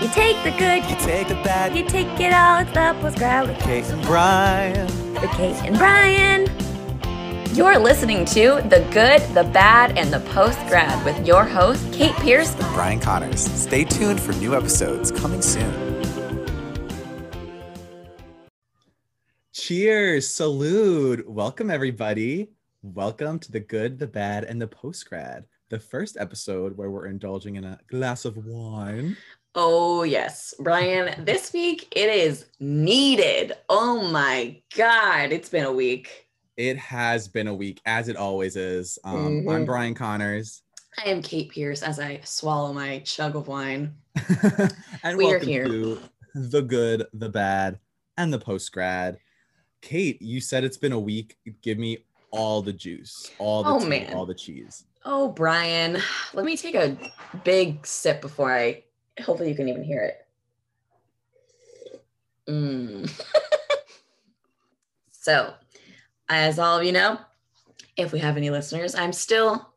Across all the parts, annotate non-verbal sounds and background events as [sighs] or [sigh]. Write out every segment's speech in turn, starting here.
You take the good, You take the bad, you take it all. It's the post grad with Kate and Brian. Kate and Brian. You're listening to The Good, the Bad, and the Post Grad with your host, Kate Pierce. And Brian Connors. Stay tuned for new episodes coming soon. Cheers, salute. Welcome, everybody. Welcome to the good, the bad, and the post grad, the first episode where we're indulging in a glass of wine. Oh, yes. Brian, this week it is needed. Oh my God, it's been a week. It has been a week, as it always is. Um, I'm Mhm. Brian Connors. I am Kate Pierce as I swallow my chug of wine. [laughs] and We are welcome here. to the good, the bad, and the post grad. Kate, you said it's been a week. Give me all the juice, all the Oh, tea, man. all the cheese. Oh, Brian, let me take a big sip before I. Hopefully, you can even hear it. Mm. [laughs] so, as all of you know, if we have any listeners, I'm still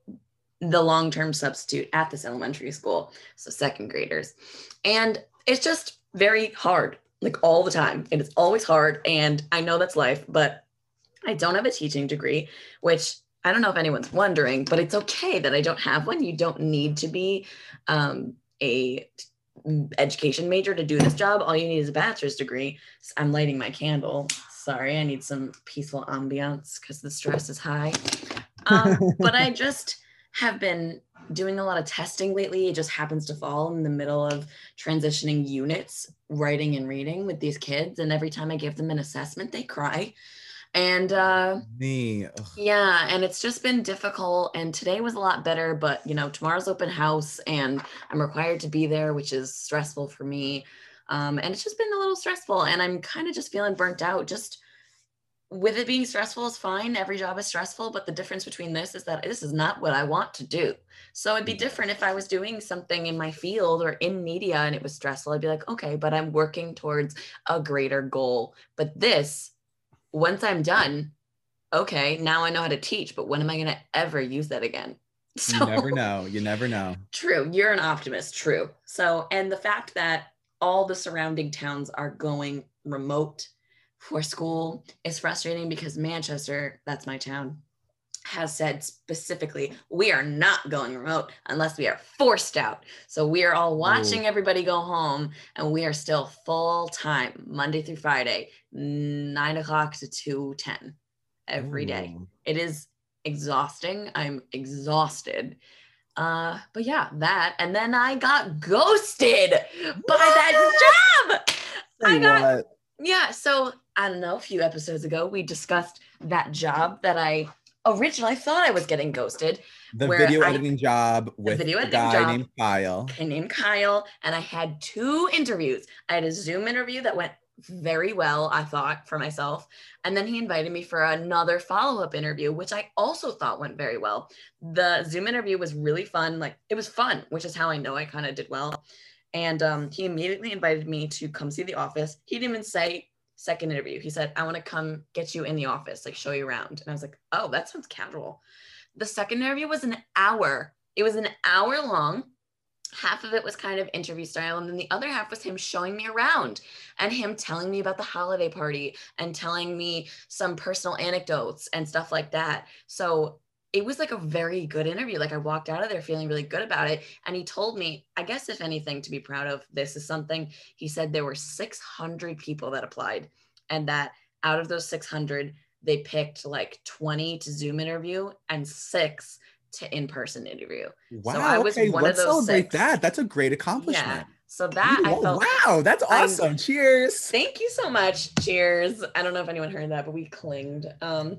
the long term substitute at this elementary school. So, second graders. And it's just very hard, like all the time. And It is always hard. And I know that's life, but I don't have a teaching degree, which I don't know if anyone's wondering, but it's okay that I don't have one. You don't need to be um, a education major to do this job. All you need is a bachelor's degree. I'm lighting my candle. Sorry, I need some peaceful ambiance because the stress is high. Um, [laughs] but I just have been doing a lot of testing lately. It just happens to fall in the middle of transitioning units, writing and reading with these kids. And every time I give them an assessment, they cry. And uh, Me. ugh. yeah, and it's just been difficult. And today was a lot better, but you know, tomorrow's open house and I'm required to be there, which is stressful for me. Um, and it's just been a little stressful. And I'm kind of just feeling burnt out. Just with it being stressful is fine. Every job is stressful, but the difference between this is that this is not what I want to do. So it'd be different if I was doing something in my field or in media and it was stressful. I'd be like, okay, but I'm working towards a greater goal. But this, once I'm done, okay, now I know how to teach, but when am I going to ever use that again? [laughs] So, You never know. You never know. True. You're an optimist. True. So, and the fact that all the surrounding towns are going remote for school is frustrating because Manchester, that's my town, has said specifically, we are not going remote unless we are forced out. So we are all watching everybody go home and we are still full time Monday through Friday, nine o'clock to 2 10 every day Ooh. it is exhausting i'm exhausted uh but yeah that and then i got ghosted by that job I got- what? yeah so i don't know a few episodes ago we discussed that job that i originally I thought i was getting ghosted The where video I- editing job with video a editing guy job. named Kyle. Named Kyle and I had two interviews. I had a Zoom interview that went very well, I thought, for myself. And then he invited me for another follow up interview, which I also thought went very well. The Zoom interview was really fun. Like it was fun, which is how I know I kind of did well. And um, he immediately invited me to come see the office. He didn't even say second interview. He said, I want to come get you in the office, like show you around. And I was like, oh, that sounds casual. The second interview was an hour. It was an hour long half of it was kind of interview style and then the other half was him showing me around and him telling me about the holiday party and telling me some personal anecdotes and stuff like that so it was like a very good interview like i walked out of there feeling really good about it and he told me i guess if anything to be proud of this is something he said there were 600 people that applied and that out of those 600 they picked like 20 to zoom interview and six to in-person interview Wow. I was okay, one of let's those celebrate six. that. That's a great accomplishment. Yeah. so that You- I felt wow, that's I'm- awesome. Cheers. Thank you so much. Cheers. I don't know if anyone heard that, but we clinged. Um,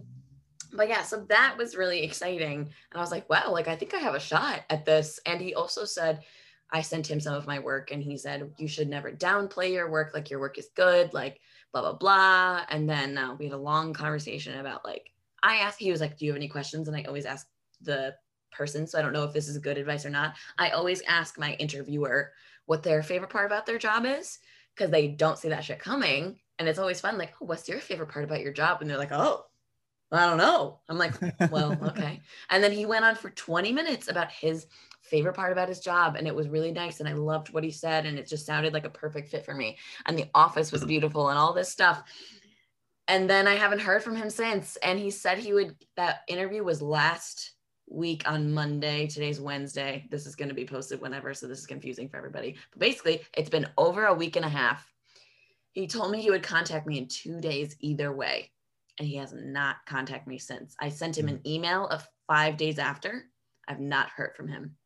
but yeah, so that was really exciting. And I was like, wow, like I think I have a shot at this. And he also said, I sent him some of my work and he said, you should never downplay your work. Like your work is good, like blah, blah, blah. And then uh, we had a long conversation about like, I asked, he was like, do you have any questions? And I always ask the person. So I don't know if this is good advice or not. I always ask my interviewer what their favorite part about their job is because they don't see that shit coming. And it's always fun, like, oh, what's your favorite part about your job? And they're like, oh, I don't know. I'm like, well, [laughs] okay. And then he went on for 20 minutes about his favorite part about his job. And it was really nice. And I loved what he said. And it just sounded like a perfect fit for me. And the office was beautiful and all this stuff. And then I haven't heard from him since. And he said he would, that interview was last week on Monday. Today's Wednesday. This is going to be posted whenever. So this is confusing for everybody. But basically, it's been over a week and a half. He told me he would contact me in two days either way. And he has not contacted me since. I sent him an email of five days after. I've not heard from him.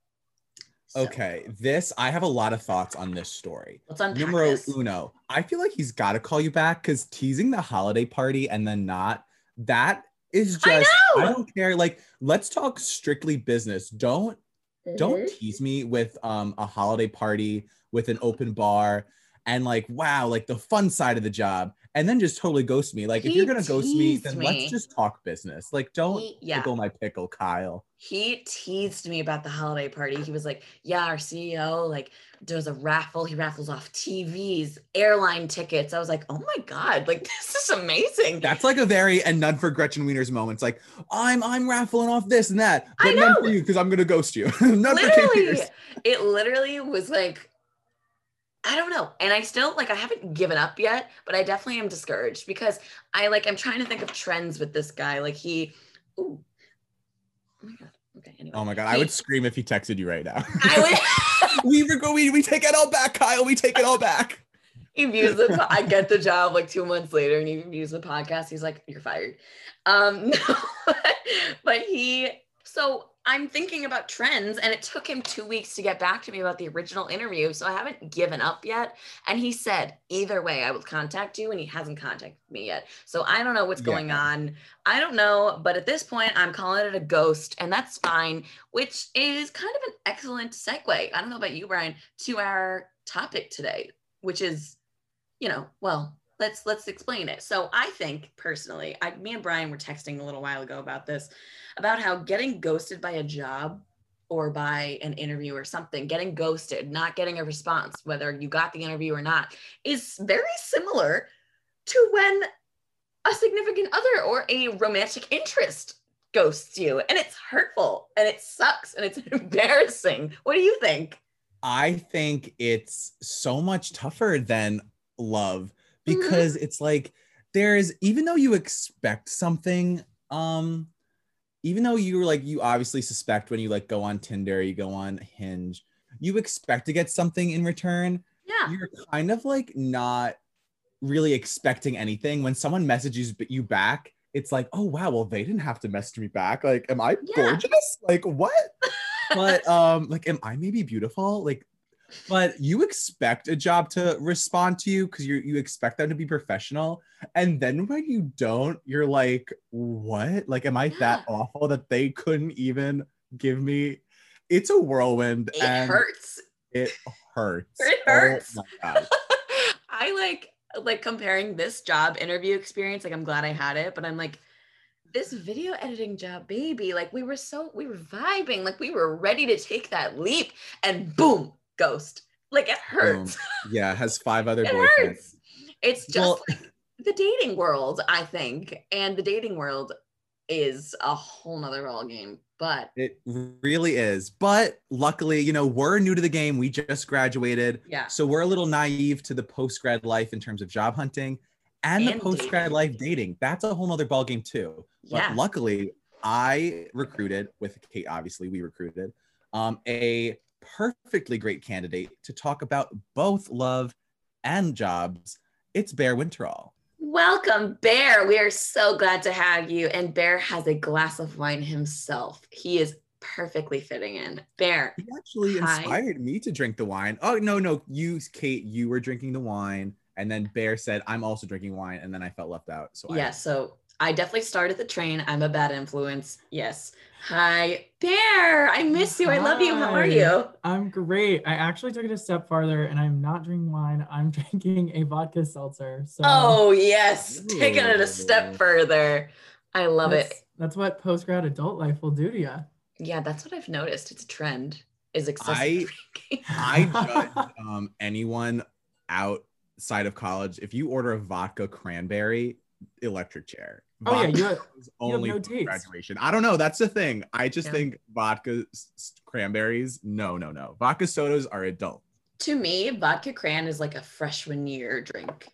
So, Okay, this I have a lot of thoughts on this story. Let's unpack Numero this. uno. I feel like he's got to call you back because teasing the holiday party and then not that is just I know! don't care. Like, let's talk strictly business. Don't don't Mhm. tease me with um a holiday party with an open bar and like wow like the fun side of the job and then just totally ghost me like if you're gonna ghost me then me. let's just talk business like don't He- yeah. tickle my pickle kyle he teased me about the holiday party. He was like, "Yeah, our CEO like does a raffle. He raffles off TVs, airline tickets." I was like, "Oh my god, like [laughs] this is amazing." that's like a very and none for gretchen wiener's moments like i'm i'm raffling off this and that but none for you because i'm gonna ghost you [laughs] none for Kate literally, Peters. it literally was like, I don't know. And I still like I haven't given up yet, but I definitely am discouraged because I like I'm trying to think of trends with this guy. Like he, ooh, oh my god. Okay. Anyway, oh my god i would scream if he texted you right now I would. [laughs] we were we, we take it all back kyle we take it all back he views the I get the job like two months later and he views the podcast. He's like, You're fired. Um no, [laughs] but he so I'm thinking about trends and it took him two weeks to get back to me about the original interview. So I haven't given up yet. And he said, either way, I will contact you, and he hasn't contacted me yet. So I don't know what's going Yeah. on. I don't know, but at this point, I'm calling it a ghost, and that's fine, which is kind of an excellent segue. I don't know about you, Brian, to our topic today, which is you know, well, let's let's explain it. So I think personally, I me and Brian were texting a little while ago about this, about how getting ghosted by a job or by an interview or something, getting ghosted, not getting a response, whether you got the interview or not, is very similar to when a significant other or a romantic interest ghosts you. And it's hurtful and it sucks and it's [laughs] embarrassing. What do you think? I think it's so much tougher than love Mhm. because it's like there's even though you expect something um even though you're like you obviously suspect when you like go on Tinder, you go on Hinge, you expect to get something in return. Yeah. You're kind of like not really expecting anything when someone messages you back. It's like, oh wow, well they didn't have to message me back. Like, am I Yeah. gorgeous? Like what? [laughs] but um like am i maybe beautiful like but you expect a job to respond to you because you you expect them to be professional and then when you don't you're like what like am i that awful that they couldn't even give me it's a whirlwind It and hurts. it hurts It oh hurts. oh my god [laughs] I like like comparing this job interview experience. Like I'm glad I had it, but I'm like this video editing job, baby. Like we were so we were vibing, like we were ready to take that leap, and boom, ghost. Like it hurts. yeah has five [laughs] other It boyfriends hurts. It's just Well- like the dating world, I think, and the dating world is a whole nother ball game. But it really is but luckily you know we're new to the game we just graduated yeah, So we're a little naive to the post grad life in terms of job hunting and, the post grad life dating. That's a whole nother ball game too. But yeah, luckily, I recruited with Kate. Obviously, we recruited um, a perfectly great candidate to talk about both love and jobs. It's Bear Winterroll. Welcome, Bear. We are so glad to have you. And Bear has a glass of wine himself. He is perfectly fitting in. Bear, He actually Hi. inspired me to drink the wine. Oh no, no, you, Kate, you were drinking the wine, and then Bear said, "I'm also drinking wine," and then I felt left out. So I. So I definitely started the train. I'm a bad influence. Yes. Hi, Bear. I miss you. I love you. How are you? I'm great. I actually took it a step farther and I'm not drinking wine. I'm [laughs] drinking a vodka seltzer. So Oh, yes. Taking it a step further. I love that's, it. That's what post grad adult life will do to you. Yeah, that's what I've noticed. It's a trend. Is excessive I- drinking. [laughs] I judge [laughs] um, anyone outside of college. If you order a vodka cranberry, electric chair. Oh yeah, you have, is you have only no for taste. graduation. I don't know. That's the thing. I just Yeah. think vodka s- s- cranberries. No, no, no. Vodka sodas are adult. To me, vodka cran is like a freshman year drink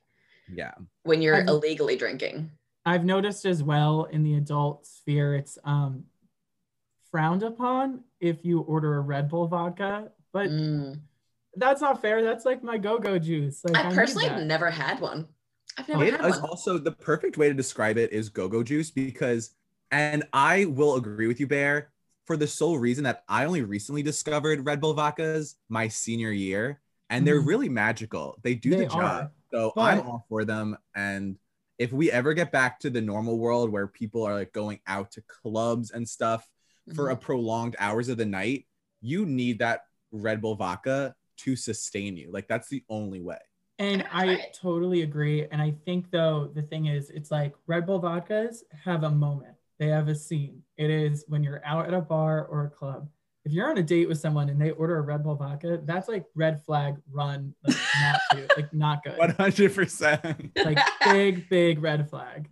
Yeah. when you're I've- illegally drinking. I've noticed as well in the adult sphere, it's um frowned upon if you order a Red Bull vodka, but Mm. that's not fair. That's like my go-go juice. Like I need personally have never had one. I've never It had is one. also the perfect way to describe it is go-go juice because, and I will agree with you, Bear, for the sole reason that I only recently discovered Red Bull vodkas my senior year, and they're Mhm. really magical. They do They the job. are, So I'm all for them. And if we ever get back to the normal world where people are like going out to clubs and stuff for Mhm. a prolonged hours of the night, you need that Red Bull vodka to sustain you. Like that's the only way. And I've I tried it. totally agree. And I think though the thing is, it's like Red Bull vodkas have a moment. They have a scene. It is when you're out at a bar or a club. If you're on a date with someone and they order a Red Bull vodka, that's like red flag, run, like not cute, [laughs] like not good. 100%. Like big, big red flag.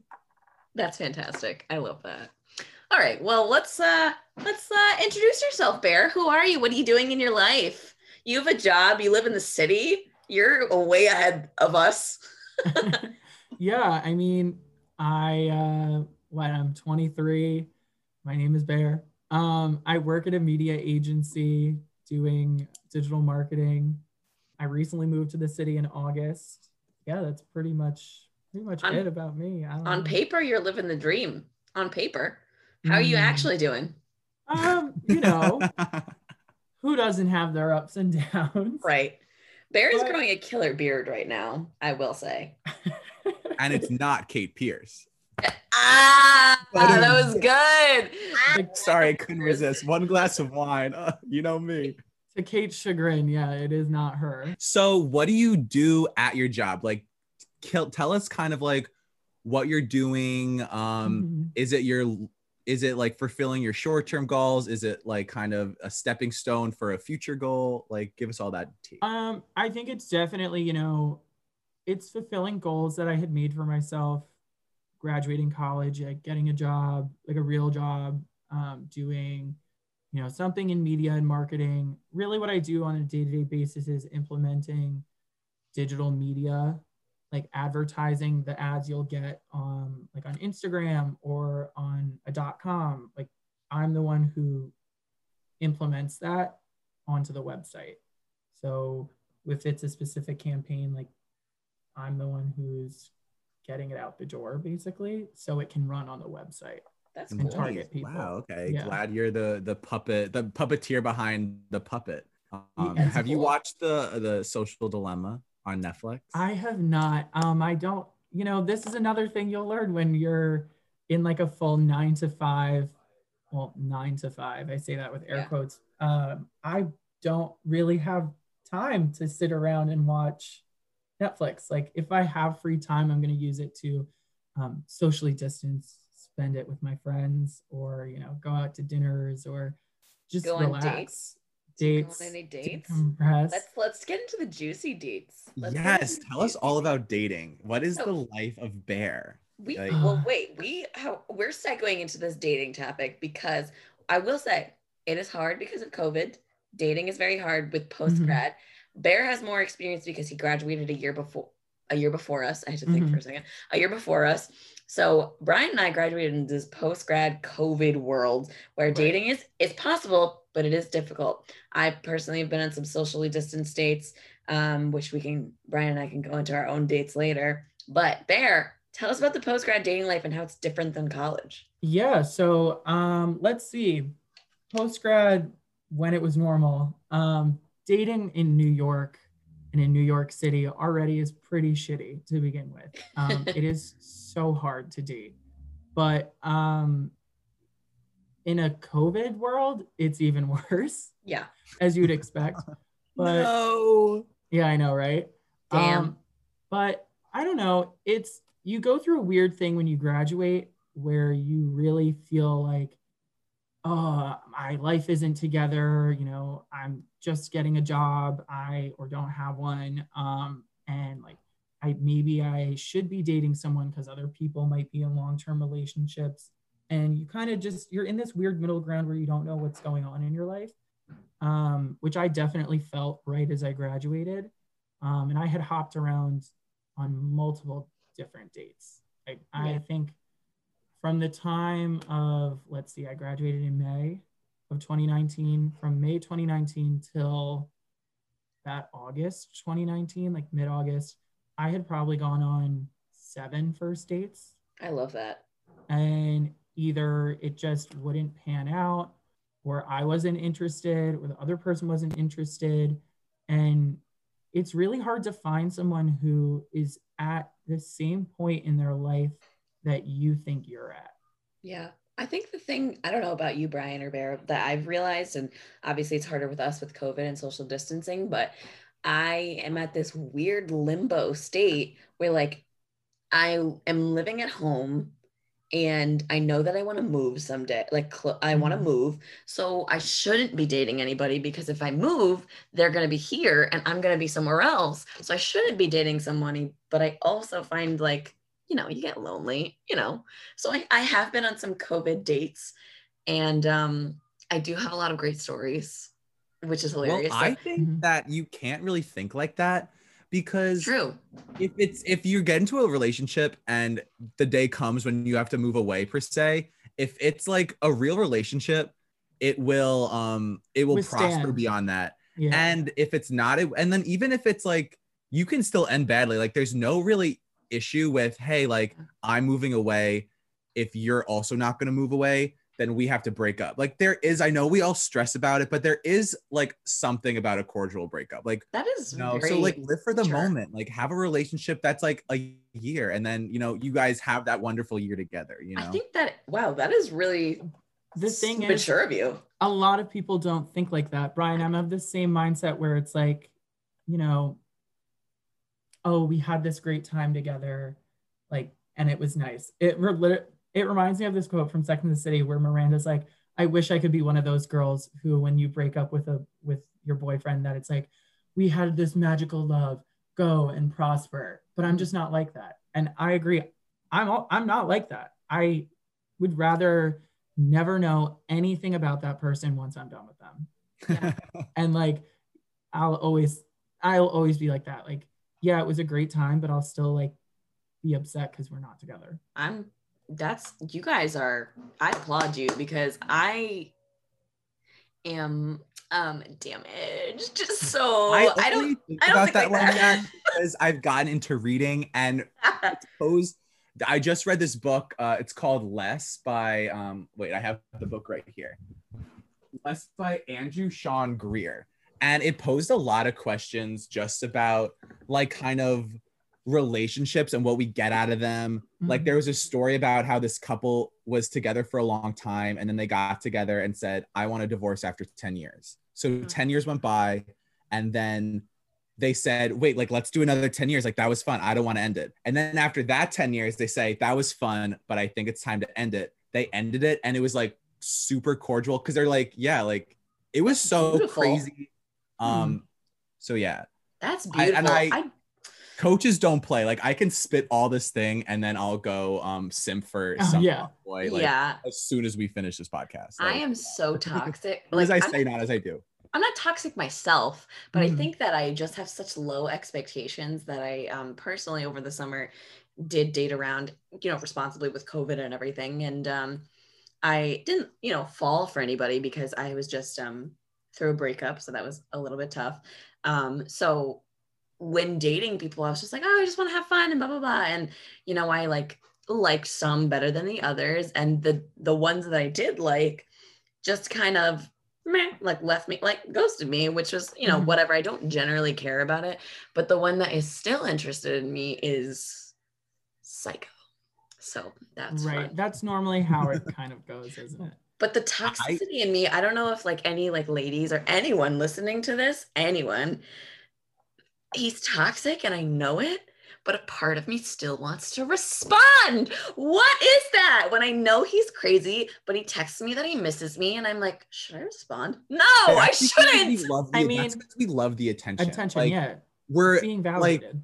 That's fantastic. I love that. All right. Well, let's uh let's uh introduce yourself, Bear. Who are you? What are you doing in your life? You have a job, you live in the city. You're way ahead of us. [laughs] yeah, I mean, I uh what I'm 23. My name is Bear. Um, I work at a media agency doing digital marketing. I recently moved to the city in August. Yeah, that's pretty much pretty much On- it about me. I don't On know. paper, you're living the dream. On paper. How are you Mm. actually doing? Um, you know, [laughs] who doesn't have their ups and downs? Right. Bear is But- growing a killer beard right now, I will say. [laughs] and it's not Kate Pierce. Ah, [laughs] But, um, that was good. [laughs] Like, sorry, I couldn't resist. One glass of wine. Uh, you know me. to Kate's chagrin, yeah, it is not her. So, what do you do at your job? Like, tell us kind of like what you're doing. Um, Mhm. is it your is it like fulfilling your short-term goals? Is it like kind of a stepping stone for a future goal? Like, give us all that tea. Um, I think it's definitely, you know, it's fulfilling goals that I had made for myself, graduating college, like getting a job, like a real job, um, doing, you know, something in media and marketing. Really, what I do on a day-to-day basis is implementing digital media, like advertising the ads you'll get on like on Instagram or on a dot com. Like I'm the one who implements that onto the website. So if it's a specific campaign, like I'm the one who's getting it out the door basically, so it can run on the website. That's and cool. target people. Wow. Okay. Yeah. Glad you're the the puppet, the puppeteer behind the puppet. Um, Yes. have you watched the the Social Dilemma on Netflix? I have not. Um, I don't. You know, this is another thing you'll learn when you're in like a full nine to five. Well, nine to five. I say that with air Yeah. quotes. Um, I don't really have time to sit around and watch Netflix. Like, if I have free time, I'm going to use it to um, socially distance, spend it with my friends, or you know, go out to dinners, or just Go on relax. Dates? Dates. On any dates? Decompress. Let's let's get into the juicy dates. Let's yes. into Tell us all about dating. What is So- the life of Bear? We Like- well [sighs] wait, we how we're segueing into this dating topic because I will say it is hard because of COVID. Dating is very hard with mm-hmm. post grad. Bear has more experience because he graduated a year before a year before us. I had to think for a mm-hmm. second. A year before us. So Brian and I graduated in this post grad COVID world where Right. dating is it's possible, but it is difficult. I personally have been on some socially distanced dates, um, which we can Brian and I can go into our own dates later. But Bear, tell us about the post grad dating life and how it's different than college. Yeah, so um, let's see. Post grad, when it was normal, um, dating in New York and in New York City already is pretty shitty to begin with. Um, [laughs] it is so hard to date, but um, in a COVID world, it's even [laughs] worse, Yeah. as you'd expect. [laughs] But no. yeah, I know, right? Damn. Um, but I don't know. It's you go through a weird thing when you graduate where you really feel like, oh, my life isn't together. You know, I'm just getting a job, I or don't have one. Um, and like I maybe I should be dating someone because other people might be in long-term relationships. And you kind of just you're in this weird middle ground where you don't know what's going on in your life. Um, which I definitely felt right as I graduated. Um, and I had hopped around on multiple different dates. I, I think from the time of let's see, I graduated in May of 2019. From May 2019 till that August 2019, like mid August, I had probably gone on seven first dates. I love that. And either it just wouldn't pan out, or I wasn't interested, or the other person wasn't interested. And it's really hard to find someone who is at the same point in their life that you think you're at. Yeah. I think the thing, I don't know about you, Brian or Bear, that I've realized, and obviously it's harder with us with COVID and social distancing, but I am at this weird limbo state where like I am living at home and I know that I want to move someday. Like cl- I want to Mhm. move. So I shouldn't be dating anybody because if I move, they're going to be here and I'm going to be somewhere else. So I shouldn't be dating someone, but I also find like, you know, you get lonely, you know. So I, I have been on some COVID dates and um I do have a lot of great stories, which is hilarious. Well. I think Mhm. that you can't really think like that because True. if it's if you get into a relationship and the day comes when you have to move away per se, if it's like a real relationship, it will um it will prosper beyond that. Yeah. And if it's not, it, and then even if it's like you can still end badly. Like there's no really issue with hey, like I'm moving away. If you're also not going to move away, then we have to break up. Like there is, I know we all stress about it, but there is like something about a cordial breakup. Like That is no, very so like live for the mature. moment. Like have a relationship that's like a year, and then you know you guys have that wonderful year together. You know, I think that wow, that is really the thing is, mature of you. a lot of people don't think like that. Brian, I'm of the same mindset where it's like, you know, oh, we had this great time together, like, and it was nice. It re- lit- it reminds me of this quote from Sex in the City where Miranda's like, I wish I could be one of those girls who, when you break up with a with your boyfriend, that it's like, we had this magical love, go and prosper. But I'm just not like that, and I agree. I'm all, I'm not like that. I would rather never know anything about that person once I'm done with them. Yeah. [laughs] And like I'll always I'll always be like that. Like, yeah, it was a great time, but I'll still like be upset because we're not together. I'm that's you guys are I applaud you because I am um damaged. [laughs] Just so I, I, don't I don't about think that like one that. [laughs] Because I've gotten into reading and [laughs] suppose I just read this book. Uh, it's called Less by um, wait, I have the book right here. Less by Andrew Sean Greer, and it posed a lot of questions just about like kind of relationships and what we get out of them. Like Mhm. there was a story about how this couple was together for a long time and then they got together and said, "I want a divorce after 10 years." So Mhm. 10 years went by and then they said, wait, like, let's do another 10 years. Like, that was fun. I don't want to end it. And then after that 10 years, they say, that was fun, but I think it's time to end it. They ended it and it was like super cordial because they're like, yeah, like, it was so beautiful. crazy. Um, so yeah, That's I- beautiful. and I- I, coaches don't play. Like, I can spit all this thing and then I'll go um simp for Oh, some yeah. boy like yeah. as soon as we finish this podcast. I am so [laughs] toxic. as I I'm- say, not as I do. I'm not toxic myself, but I Mhm. think that I just have such low expectations that I um, personally over the summer did date around, you know, responsibly with COVID and everything. And um, I didn't, you know, fall for anybody because I was just um, through a breakup. So that was a little bit tough. Um, so when dating people, I was just like, oh, I just want to have fun and blah, blah, blah. And, you know, I like liked some better than the others. And the the ones that I did like just kind of meh, like left me like ghosted me which was you know Mhm. whatever i don't generally care about it but the one that is still interested in me is psycho so that's right. fun. That's normally how it kind of goes, isn't it? but the toxicity in me i don't know if like any like ladies or anyone listening to this anyone he's toxic and i know it but a part of me still wants to respond. What is that? When I know he's crazy, but he texts me that he misses me, and I'm like, should I respond? No, I That's because we shouldn't. love the- I mean, because we love the attention. Attention, Like, yeah. we're Being like validated.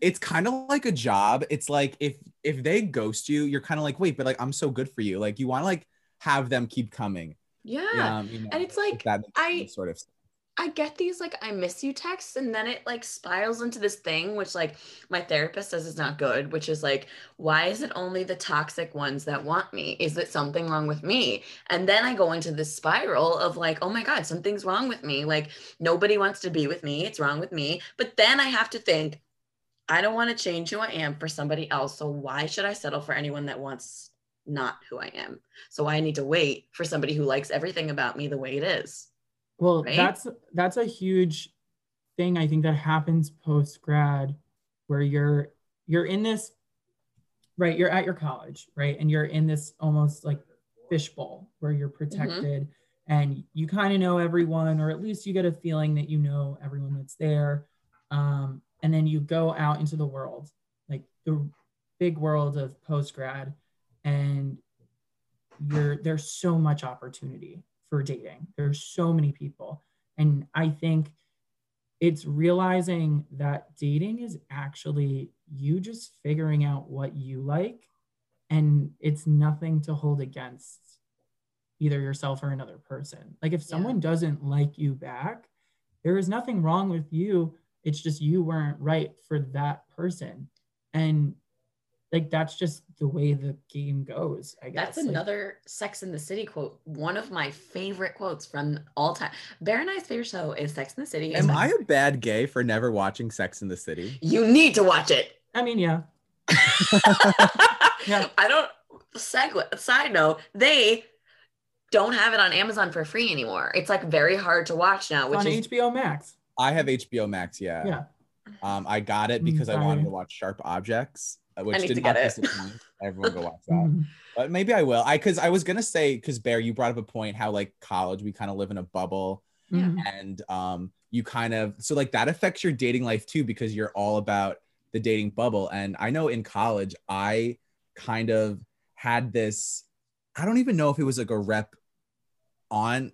it's kind of like a job. It's like if if they ghost you, you're kind of like, wait, but like I'm so good for you. Like you want to like have them keep coming. Yeah. Um, you know, And it's if like, that I- sort of I get these like I miss you texts and then it like spirals into this thing which like my therapist says is not good which is like why is it only the toxic ones that want me? Is it something wrong with me? And then I go into this spiral of like oh my god something's wrong with me. Like nobody wants to be with me. It's wrong with me. But then I have to think I don't want to change who I am for somebody else so why should I settle for anyone that wants not who I am? So I need to wait for somebody who likes everything about me the way it is Well, right? that's that's a huge thing I think that happens post grad where you're you're in this right, you're at your college, right? And you're in this almost like fishbowl where you're protected and you kind of know everyone or at least you get a feeling that you know everyone that's there. Um, and then you go out into the world, like the big world of post grad and you're there's so much opportunity for dating. There's so many people. And I think it's realizing that dating is actually you just figuring out what you like and it's nothing to hold against either yourself or another person. Like if Yeah. someone doesn't like you back, there is nothing wrong with you. It's just you weren't right for that person. And like that's just the way the game goes, I guess. That's Like, another Sex in the City quote. One of my favorite quotes from all time. Bear and I's favorite show is Sex in the City. Am I a bad gay for never watching Sex in the City? You need to watch it. I mean, yeah. [laughs] Yeah. I don't. Segue. Side note: They don't have it on Amazon for free anymore. It's like very hard to watch now, which on is HBO Max. I have HBO Max, yeah. Yeah. Um, I got it because I wanted to watch Sharp Objects, which need did to not get it. disappoint. [laughs] Everyone go watch that. Mhm. But maybe I will. I because I was gonna say because Bear, you brought up a point how like college we kind of live in a bubble Yeah. Mhm. and um you kind of so like that affects your dating life too because you're all about the dating bubble. And I know in college I kind of had this. I don't even know if it was like a rep on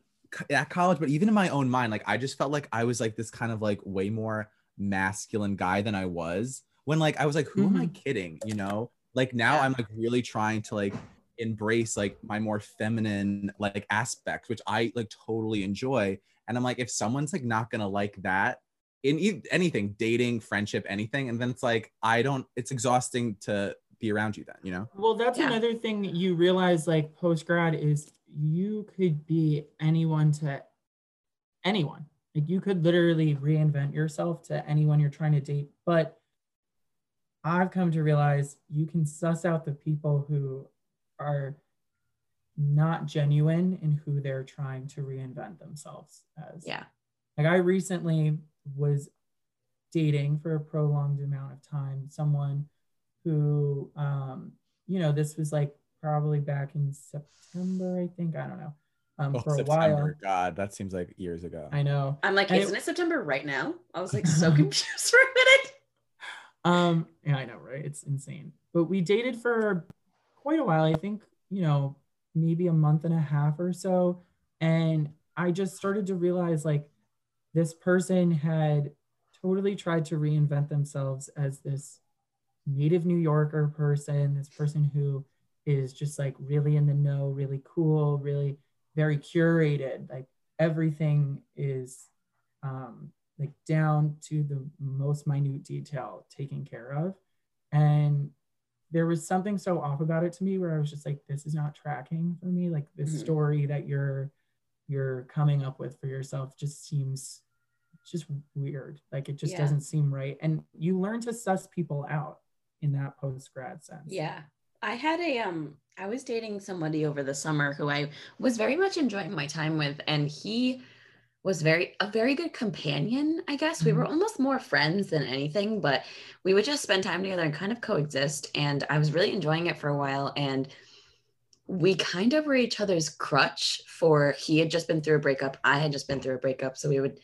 at college, but even in my own mind, like I just felt like I was like this kind of like way more masculine guy than I was when like I was like, who am I mm-hmm. kidding? You know, like now Yeah. I'm like really trying to like embrace like my more feminine like aspects, which I like totally enjoy. And I'm like, if someone's like not gonna like that in e- anything, dating, friendship, anything, and then it's like I don't. It's exhausting to be around you then, you know. Well, that's Yeah. another thing that you realize like post grad is you could be anyone to anyone. Like you could literally reinvent yourself to anyone you're trying to date. But I've come to realize you can suss out the people who are not genuine in who they're trying to reinvent themselves as. yeah. Like I recently was dating for a prolonged amount of time someone who um you know this was like probably back in September I think I don't know um Oh, for a September. while God, that seems like years ago. I know I'm like, And it- isn't it September right now? I was like so [laughs] confused for a minute. Um yeah I know right? It's insane. But we dated for quite a while I think you know maybe a month and a half or so. And I just started to realize like this person had totally tried to reinvent themselves as this native New Yorker person, this person who is just like really in the know, really cool, really very curated. Like everything is um, like down to the most minute detail taken care of. And there was something so off about it to me where I was just like, this is not tracking for me. Like this Mhm. story that you're you're coming up with for yourself just seems just weird. Like it just Yeah. doesn't seem right. And you learn to suss people out in that post grad sense. Yeah. I had a um I was dating somebody over the summer who I was very much enjoying my time with and he was very a very good companion, I guess. We were mm-hmm. almost more friends than anything, but we would just spend time together and kind of coexist and I was really enjoying it for a while and we kind of were each other's crutch for he had just been through a breakup, I had just been through a breakup, so we would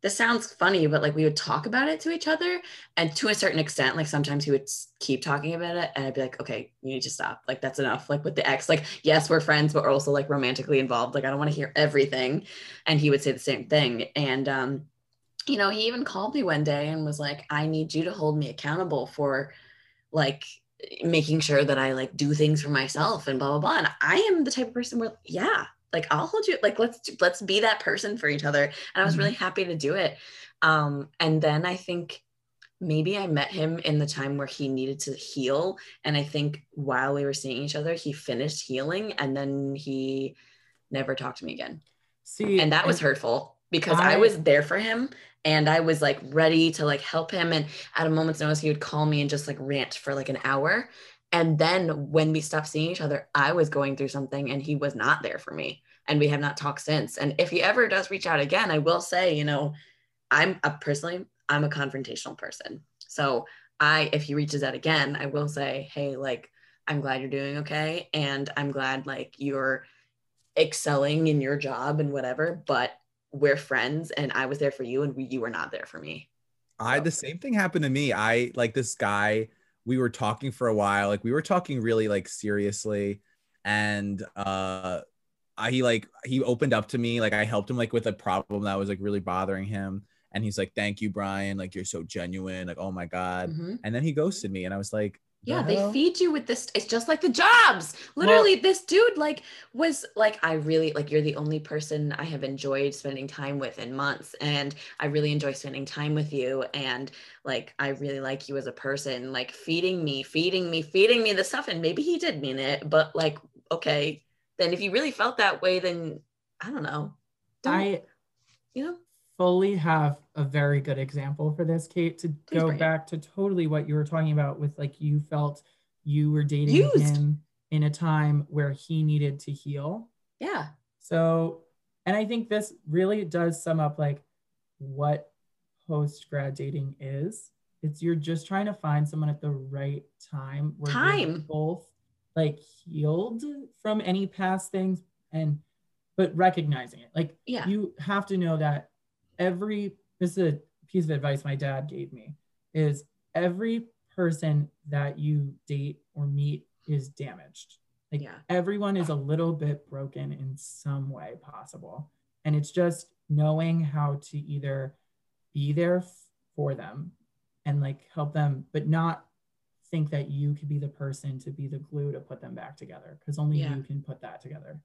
this sounds funny, but like we would talk about it to each other and to a certain extent like sometimes he would keep talking about it and i'd be like okay you need to stop. Like that's enough. Like with the ex like yes we're friends but we're also like romantically involved. Like i don't want to hear everything. And he would say the same thing. And um you know, he even called me one day and was like, I need you to hold me accountable for like making sure that I like do things for myself and blah blah blah. And I am the type of person where, yeah, like I'll hold you, like let's let's be that person for each other. And I was really happy to do it. Um, and then I think maybe I met him in the time where he needed to heal. And I think while we were seeing each other, he finished healing and then he never talked to me again. See, And that was hurtful because I, I- was there for him and I was like ready to like help him. And at a moment's notice, he would call me and just like rant for like an hour. And then when we stopped seeing each other, I was going through something and he was not there for me. And we have not talked since. And if he ever does reach out again, I will say, you know, I'm a personally, I'm a confrontational person. So I, if he reaches out again, I will say, hey, like, I'm glad you're doing okay. And I'm glad like you're excelling in your job and whatever, but we're friends and I was there for you and we, you were not there for me. I the same thing happened to me. I like this guy. We were talking for a while. Like we were talking really like seriously, and uh, I, he like he opened up to me. Like I helped him like with a problem that was like really bothering him, and he's like, "Thank you, Brian. Like you're so genuine. Like oh my god." Mhm. And then he ghosted me, and I was like, "The Yeah, they feed you with this. It's just like the jobs. Literally, this dude like was like, I really like you're the only person I have enjoyed spending time with in months, and I really enjoy spending time with you. And like, I really like you as a person. Like feeding me, feeding me, feeding me the stuff. And maybe he did mean it, but like, okay, then if you really felt that way, then I don't know. Don't, I you know, fully have a very good example for this, Kate, to Please go bring it. back to totally what you were talking about with like you felt you were dating Used. him in a time where he needed to heal. yeah, So, and I think this really does sum up like what post grad dating is. It's you're just trying to find someone at the right time where you're Time. both like healed from any past things and but recognizing it. Like yeah, you have to know that every this is a piece of advice my dad gave me is every person that you date or meet is damaged like Yeah. everyone is a little bit broken in some way possible and it's just knowing how to either be there for them and like help them but not think that you could be the person to be the glue to put them back together because only Yeah. you can put that together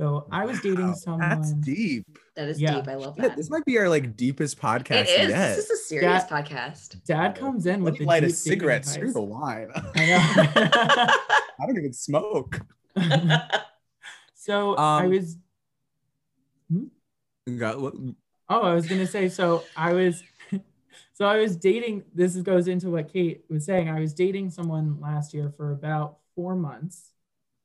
so i was dating Wow, someone That's deep. that is Yeah. deep. I love Yeah, that. This might be our like deepest podcast It is. yet. This is a serious That- podcast. Dad comes in Let with me the light a deep dating cigarette. advice. Screw the wine. I [laughs] I don't even smoke. know. [laughs] so I Um, was Got- what- oh I was gonna say so I was [laughs] so I was dating this goes into what Kate was saying I was dating someone last year for about four months.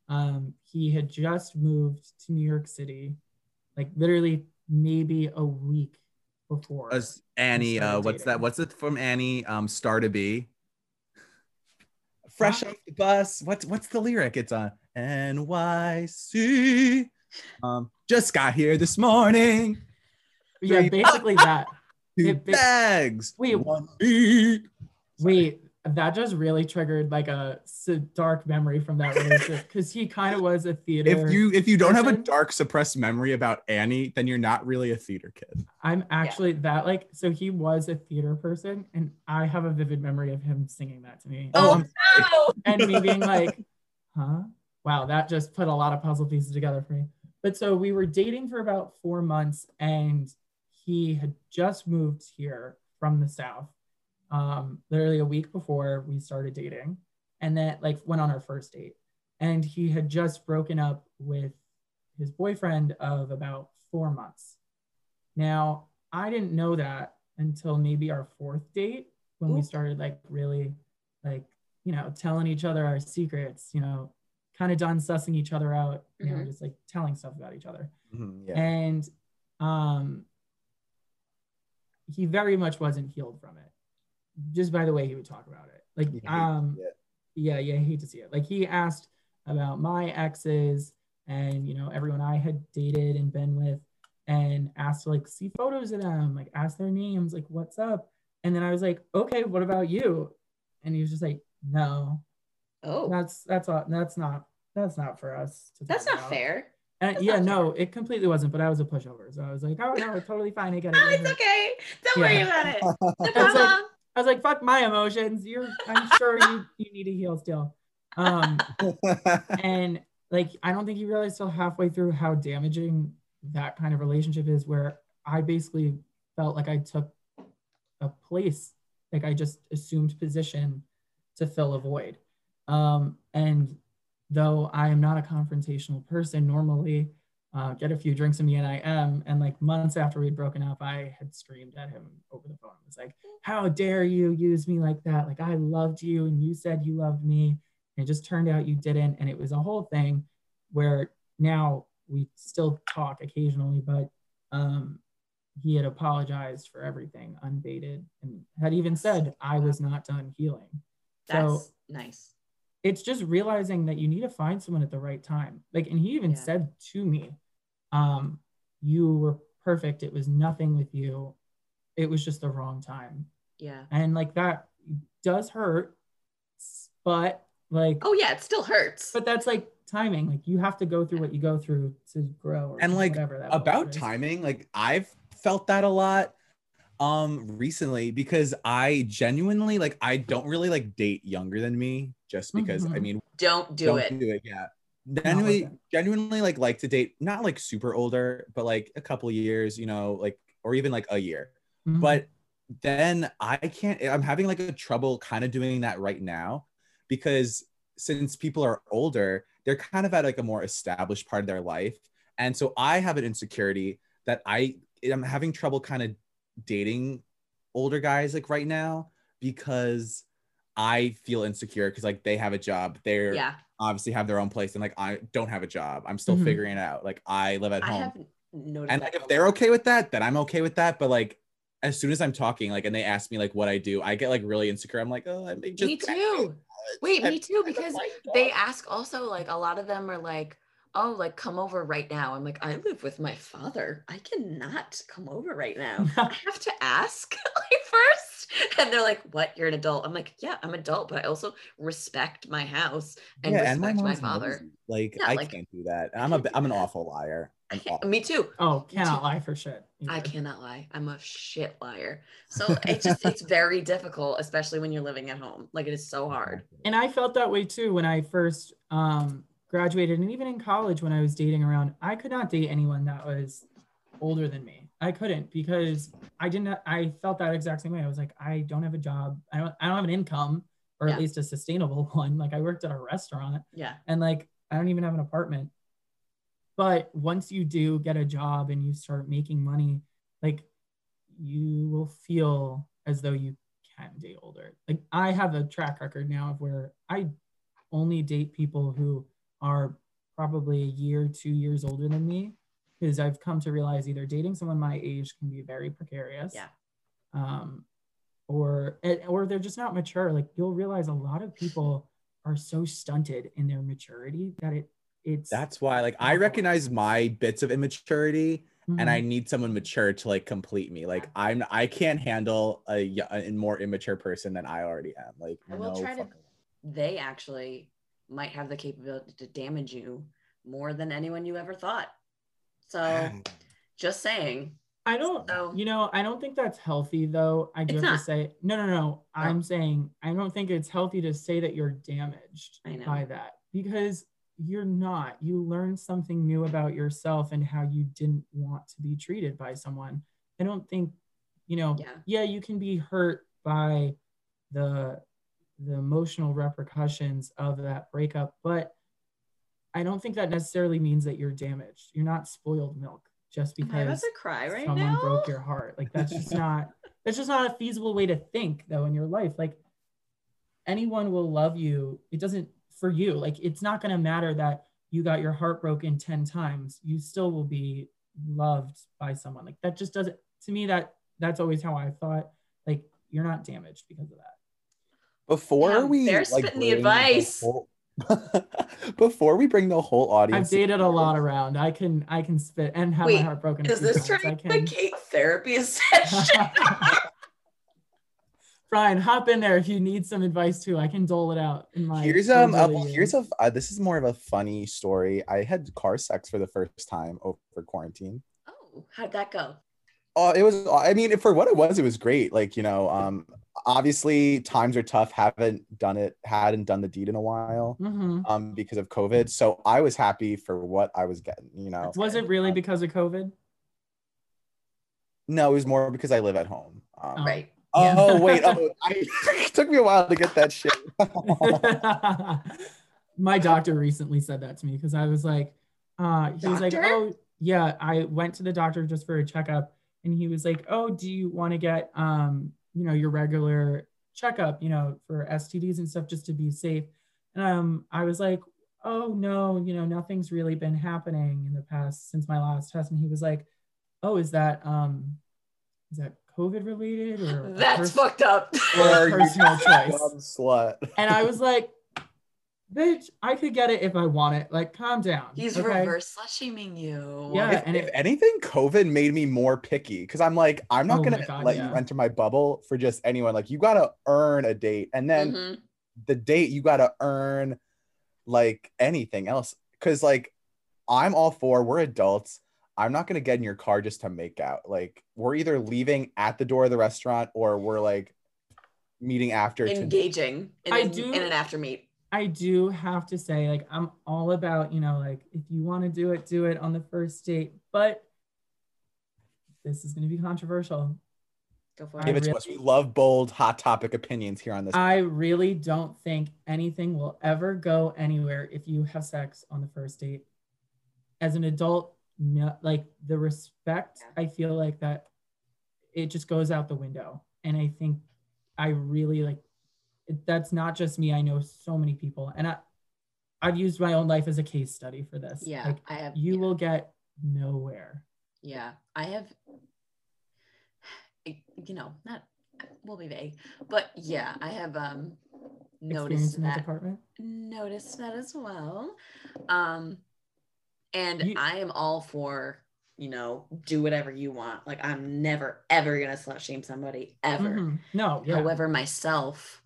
Um, he had just moved to New York City, like literally maybe a week before. Us Annie, uh, what's that? What's it from Annie? Um, Star to Be. [laughs] Fresh off the bus. What's what's the lyric? It's on NYC. Um, just got here this morning. yeah, basically that. [laughs] Two It- it- bags. Wait. one beat. Wait, that just really triggered like a dark memory from that relationship because he kind of was a theater. If you if you don't have a dark suppressed memory about Annie, then you're not really a theater kid. I'm actually that like so he was a theater person and I have a vivid memory of him singing that to me. Oh, Oh, no. and me being like, huh? Wow, that just put a lot of puzzle pieces together for me. But so we were dating for about four months and he had just moved here from the South, um, literally a week before we started dating. And then like went on our first date. And he had just broken up with his boyfriend of about four months. Now, I didn't know that until maybe our fourth date when we started like really like you know, telling each other our secrets, you know, kind of done sussing each other out, you know, Mhm. just like telling stuff about each other. Mhm, yeah. And um he very much wasn't healed from it. Just by the way he would talk about it. Like You hate to um see yeah, yeah, I hate to see it. Like he asked about my exes and you know everyone I had dated and been with, and asked to like see photos of them, like ask their names, like what's up. And then I was like, okay, what about you? And he was just like, no, Oh, that's that's all, that's not that's not for us. To that's not about." fair. And yeah, no, it completely wasn't, but I was a pushover. So I was like, oh no, it's totally fine. I get it. [laughs] Oh, it's okay. Don't worry about it. [laughs] No problem. I was like, fuck my emotions. You're I'm sure you you need to heal still. Um [laughs] and like I don't think you realize till halfway through how damaging that kind of relationship is where I basically felt like I took a place, like I just assumed position to fill a void. Um, and though I am not a confrontational person normally, uh, get a few drinks in me and I am. And like months after we'd broken up, I had screamed at him over the phone. I was like, How dare you use me like that? Like I loved you and you said you loved me. And it just turned out you didn't. And it was a whole thing where now we still talk occasionally, but um, he had apologized for everything unbated and had even said I was not done healing. So That's nice. it's just realizing that you need to find someone at the right time. Like, and he even Yeah. said to me, um, you were perfect. It was nothing with you. It was just the wrong time. Yeah. And like that does hurt, but like, Oh yeah, it still hurts. but that's like timing. Like you have to go through what you go through to grow. Or and like whatever that about timing like i've felt that a lot um recently because i genuinely like i don't really like date younger than me just because i Mhm. mean don't do don't it. do it yeah like genuinely that. genuinely like like to date not like super older but like a couple years you know like or even like a year Mhm. but then i can't i'm having like a trouble kind of doing that right now because since people are older they're kind of at like a more established part of their life and so i have an insecurity that i i'm having trouble kind of dating older guys like right now because i feel insecure because like they have a job they're Yeah. obviously have their own place and like i don't have a job i'm still Mhm. figuring it out like i live at I home have and like, if they're okay with that then i'm okay with that but like as soon as i'm talking like and they ask me like what i do i get like really insecure i'm like oh i may just me too. [laughs] Wait, I- me too. Because like they ask also like a lot of them are like, oh, like come over right now. I'm like, I live with my father. I cannot come over right now. [laughs] I have to ask [laughs] like first. And they're like, what? You're an adult. I'm like, yeah, I'm adult, but I also respect my house and Yeah, respect my, mom's father. like Yeah, i like, can't do that i'm a i'm an awful liar [laughs] I I'm can't- awful. me too. oh, too. cannot lie for shit. I cannot lie. I'm a shit liar. So it's just it's very difficult, especially when you're living at home. Like it is so hard. and I felt that way too when I first um, graduated, and even in college when I was dating around. I could not date anyone that was older than me. I couldn't because I didn't. I felt that exact same way. I was like, I don't have a job. I don't. I don't have an income, or Yeah. at least a sustainable [laughs] one. Like I worked at a restaurant, Yeah. and like I don't even have an apartment. But once you do get a job and you start making money, like you will feel as though you can date older. Like I have a track record now of where I only date people who are probably a year, two years older than me, because I've come to realize either dating someone my age can be very precarious. Yeah. Um, or or they're just not mature. Like you'll realize a lot of people are so stunted in their maturity that it it's that's why like i recognize my bits of immaturity and Mhm. I need someone mature to like complete me. Like I'm I can't handle a more immature person than I already am. Like I will no try to- fucking- They actually might have the capability to damage you more than anyone you ever thought. So um, just saying. I don't, So- you know, I don't think that's healthy though. I do have not. to say, no, no, no. Oh. I'm saying I don't think it's healthy to say that you're damaged by that because you're not. You learned something new about yourself and how you didn't want to be treated by someone. I don't think, you know, Yeah. yeah, you can be hurt by the the emotional repercussions of that breakup, but I don't think that necessarily means that you're damaged. You're not spoiled milk just Am I about because to right someone now? broke your heart. Like that's just [laughs] not that's just not a feasible way to think though in your life. Like anyone will love you. It doesn't for you. Like it's not gonna matter that you got your heart broken 10 times. You still will be loved by someone. Like that just doesn't to me that that's always how I thought. Like you're not damaged because of that. Before Damn, we they're like, spitting the bring advice. whole- [laughs] before we bring the whole audience, I've dated a lot around. I can I can spit and have Wait, my heart broken. a Is few this times. turning I Kate therapy session? [laughs] [laughs] Brian, hop in there if you need some advice too. I can dole it out in my. Here's um elderly well, here's a uh, this is more of a funny story. I had car sex for the first time over quarantine. Oh, how'd that go? Oh, it was. I mean, for what it was, it was great. Like you know, um, obviously times are tough. Haven't done it, hadn't done the deed in a while, Mhm. um, because of COVID. So I was happy for what I was getting. You know, Was it really because of COVID? no, it was more because I live at home. Um, Oh. Right. Oh [laughs] wait, oh, I, [laughs] it took me a while to get that shit. [laughs] My doctor recently said that to me because I was like, uh, he was like, oh yeah, I went to the doctor just for a checkup, and he was like, oh, do you want to get um, you know, your regular checkup, you know, for STDs and stuff just to be safe? And um, I was like, oh no, you know, nothing's really been happening in the past since my last test, and he was like, oh, is that um, is that COVID related or That's pers- fucked up. or [laughs] Or a you personal choice? slut. And I was like, bitch, I could get it if I want it. Like, calm down. He's okay? reverse slut shaming you. Yeah. if, and if it- anything, COVID made me more picky because I'm like, I'm not Oh gonna God, let yeah. you enter my bubble for just anyone. Like, you gotta earn a date, and then Mhm. the date you gotta earn like anything else. Because like, I'm all for we're adults. I'm not gonna get in your car just to make out. Like, we're either leaving at the door of the restaurant or we're like meeting after. To, engaging in, I an- do- in an after meet. I do have to say, like, I'm all about, you know, like, if you want to do it, do it on the first date. But this is going to be controversial. Go for I give it. it to us. We love bold, hot topic opinions here on this. I really don't think anything will ever go anywhere if you have sex on the first date. As an adult, no, like the respect, I feel like that it just goes out the window. And I think I really like it, that's not just me. I know so many people, and I I've used my own life as a case study for this. Yeah, like I have. you yeah. will get nowhere. Yeah, I have. You know, not. We'll be vague, but yeah, I have um noticed in that department. Noticed that as well. Um, and You- I am all for you know do whatever you want. Like I'm never ever gonna slut shame somebody ever. Mhm. No, yeah. However, myself,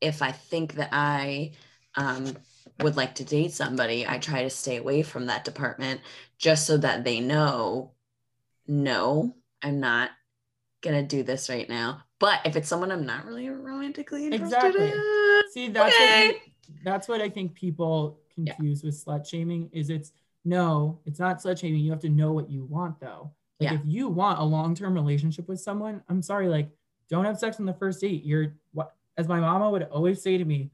if I think that I um, would like to date somebody, I try to stay away from that department just so that they know, no, I'm not gonna do this right now. But if it's someone I'm not really romantically interested Exactly. in, See, that's okay. what you- that's what I think people Yeah. confuse with slut shaming. Is it's no, it's not slut shaming. You have to know what you want though. Like Yeah. if you want a long term relationship with someone, I'm sorry, like don't have sex on the first date. You're what, as my mama would always say to me,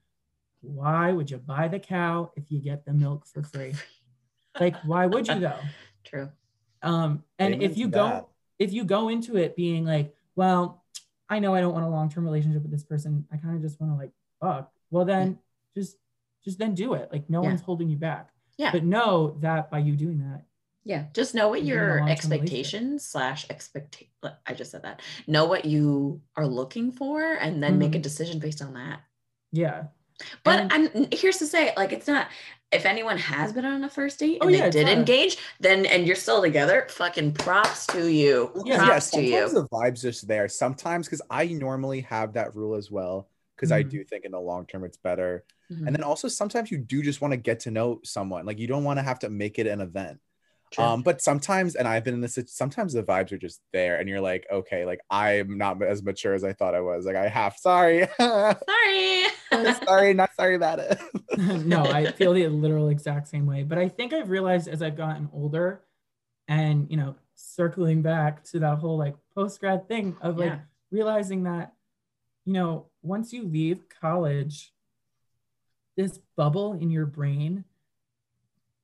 why would you buy the cow if you get the milk for free? Like why would you though? [laughs] True. Um, and Amen if you to go that. if you go into it being like, well, I know I don't want a long-term relationship with this person. I kind of just want to like fuck. Well, then just just then do it. Like no Yeah. one's holding you back. Yeah. But know that by you doing that, Yeah, just know what You're in a your expectations slash expect. I just said that. Know what you are looking for, and then make a Mhm. decision based on that. yeah. But And- I'm here's to say, like, it's not. If anyone has been on a first date Oh, and yeah, they did not engage, then and you're still together, fucking props to you. Yeah. props yeah, to you. the vibes just there. Sometimes because I normally have that rule as well. Because I Mhm. do think in the long term it's better. Mhm. And then also sometimes you do just want to get to know someone. Like you don't want to have to make it an event. True. Um, but sometimes, and I've been in this, sometimes the vibes are just there, and you're like, okay, like I'm not as mature as I thought I was. Like I have, sorry, [laughs] Sorry. [laughs] sorry, not sorry about it. [laughs] no, I feel the literal exact same way. But I think I've realized as I've gotten older and, you know, circling back to that whole like post grad thing of like Yeah. realizing that, you know, once you leave college, this bubble in your brain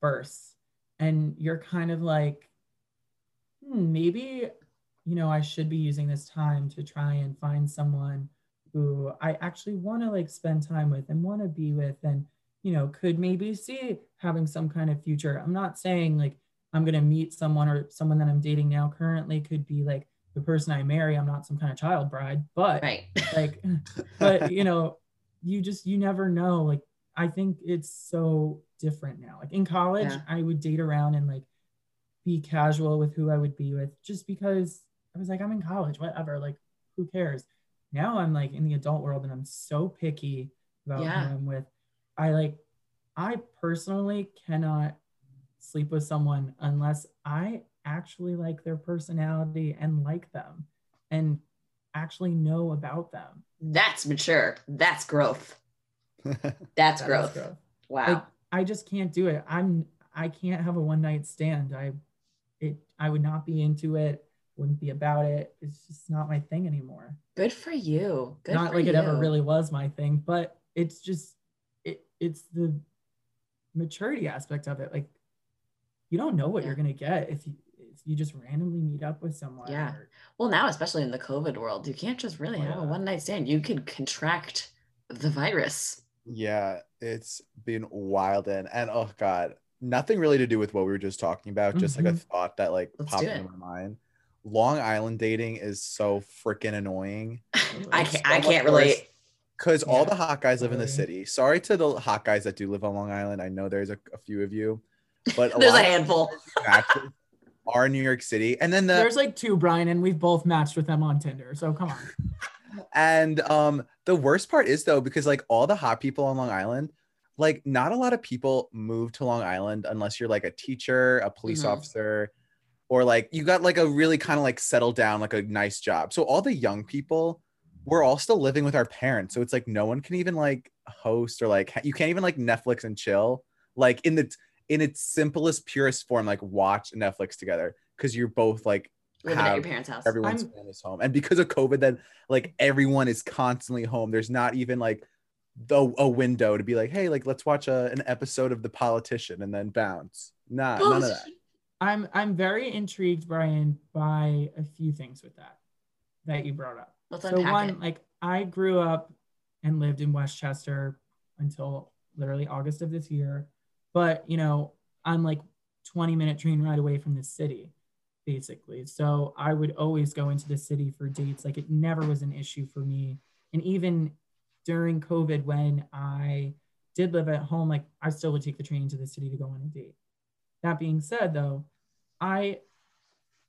bursts and you're kind of like, hmm, maybe, you know, I should be using this time to try and find someone who I actually want to like spend time with and want to be with and you know could maybe see having some kind of future. I'm not saying like I'm going to meet someone or someone that I'm dating now currently could be like the person I marry. I'm not some kind of child bride, but right. like [laughs] but you know you just you never know like I think it's so different now. Like in college Yeah. I would date around and like be casual with who I would be with just because I was like I'm in college, whatever, like who cares? now I'm like in the adult world and I'm so picky about Yeah. who I'm with. I like, I personally cannot sleep with someone unless I actually like their personality and like them and actually know about them. That's mature. That's growth. [laughs] That's That is growth. growth. Wow. Like I just can't do it. I'm I can't have a one night stand. I it I would not be into it, wouldn't be about it. It's just not my thing anymore. Good for you. Good not for like it ever really was my thing, but it's just it it's the maturity aspect of it. Like you don't know what Yeah. you're gonna get if you if you just randomly meet up with someone. Yeah. or- Well, now, especially in the COVID world, you can't just really have a one night stand. You could contract the virus. Yeah, it's been wild and and oh god, nothing really to do with what we were just talking about. Just like a Mhm. thought that like Let's popped do into my mind. Long Island dating is so freaking annoying [laughs] I can't, so I can't relate. because all the hot guys live in the city. Sorry to the hot guys that do live on Long Island. I know there's a, a few of you, but [laughs] a There's a handful. are in New York City, and then the There's like two, Brian, and we've both matched with them on Tinder. So come on. [laughs] And um the worst part is though because like all the hot people on Long Island, like not a lot of people move to Long Island unless you're like a teacher, a police Mhm. officer, or like you got like a really kind of like settled down like a nice job. So all the young people we're all still living with our parents. So it's like no one can even like host or like you can't even like Netflix and chill like in the in its simplest purest form like watch Netflix together because you're both like Living at your parents' house. everyone's I'm- family's home and because of covid then like everyone is constantly home there's not even like the a window to be like hey like let's watch a, an episode of the politician and then bounce nah none of that I'm I'm very intrigued, Brian, by a few things with that that you brought up. Let's so one, it. like I grew up and lived in Westchester until literally August of this year, but you know I'm like 20 minute train ride away from the city, basically. So I would always go into the city for dates. Like it never was an issue for me, and even during COVID when I did live at home, like I still would take the train to the city to go on a date. That being said, though, I,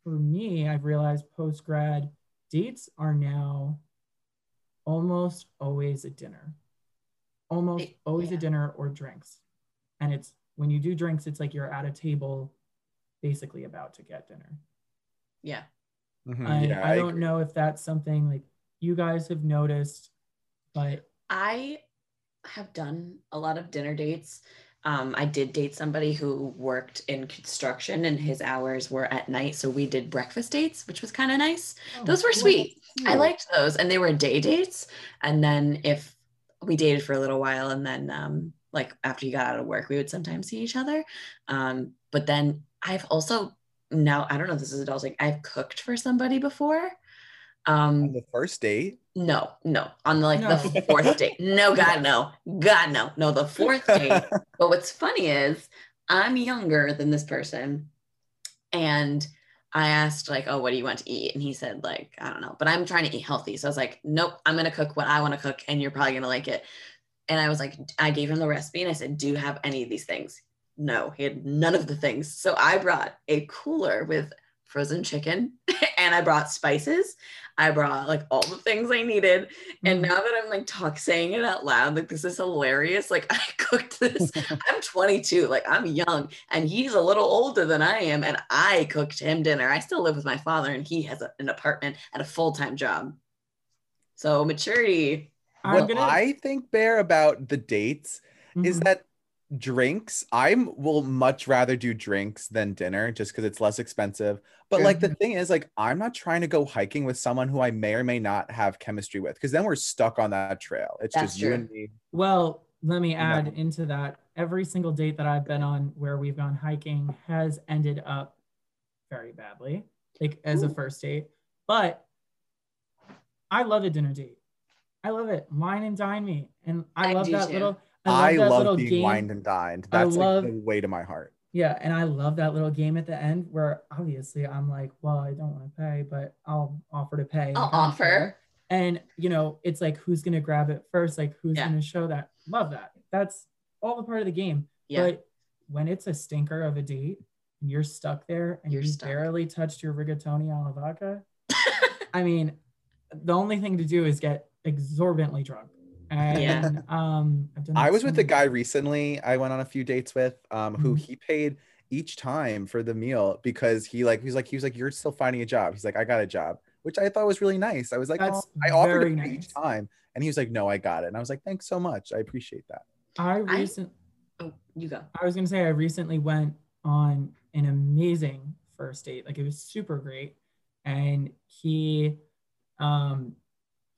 for me, I've realized post grad dates are now almost always a dinner, almost It- always yeah. a dinner or drinks. And it's when you do drinks, it's like you're at a table basically about to get dinner. Yeah. Mhm, I, yeah, I don't know if that's something like you guys have noticed, but I have done a lot of dinner dates. Um, I did date somebody who worked in construction and his hours were at night. So we did breakfast dates, which was kind of nice. Those were Oh, sweet. I liked those. And they were day dates. And then if we dated for a little while and then um, like after you got out of work, we would sometimes see each other. Um, but then I've also now I don't know if this is adulting. I've cooked for somebody before. on Um, the first date no, no, on the, like No. the fourth date. No, God, no, God, no, no, the fourth date. [laughs] But what's funny is I'm younger than this person, and I asked like, "Oh, what do you want to eat?" And he said like, "I don't know," but I'm trying to eat healthy, so I was like, "Nope, I'm gonna cook what I want to cook, and you're probably gonna like it." And I was like, I gave him the recipe, and I said, "Do you have any of these things?" No, he had none of the things. So I brought a cooler with frozen chicken, [laughs] and I brought spices. I brought like all the things I needed. And Mhm. now that I'm like talk saying it out loud, like this is hilarious. Like [laughs] I cooked this. [laughs] I'm 22, like I'm young, and he's a little older than I am, and I cooked him dinner. I still live with my father, and he has a- an apartment and a full time job. So maturity. I'm what gonna i think bear about the dates is Mhm. that drinks i will much rather do drinks than dinner just because it's less expensive but True. like the mm-hmm. thing is like i'm not trying to go hiking with someone who i may or may not have chemistry with because then we're stuck on that trail it's That's just you and me Well, let me know. add into that. Every single date that I've been on where we've gone hiking has ended up very badly, like as a first date. But I love a dinner date. I love it. Wine and dine me. And I, I love that too. little i that love, being game. wined and dined that's love- like the way to my heart Yeah, and I love that little game at the end where obviously I'm like, well, I don't want to pay, but I'll offer to pay. I'll Like, care. offer. And you know, it's like who's gonna grab it first? Like who's Yeah. gonna show that? Love that. That's all the part of the game. Yeah. But when it's a stinker of a date and you're stuck there and You're you stuck. barely touched your rigatoni alla vodka, [laughs] I mean, the only thing to do is get exorbitantly drunk. And Yeah. um, I've done I was so with a guy recently. I went on a few dates with, um, who Mhm. he paid each time for the meal because he like he's like he was like you're still finding a job. He's like I got a job, which I thought was really nice. I was like, That's oh, I offered very to pay each time, and he was like, no, I got it, and I was like, thanks so much, I appreciate that. I I- recent Oh, you go. I was gonna say I recently went on an amazing first date. Like it was super great. And he um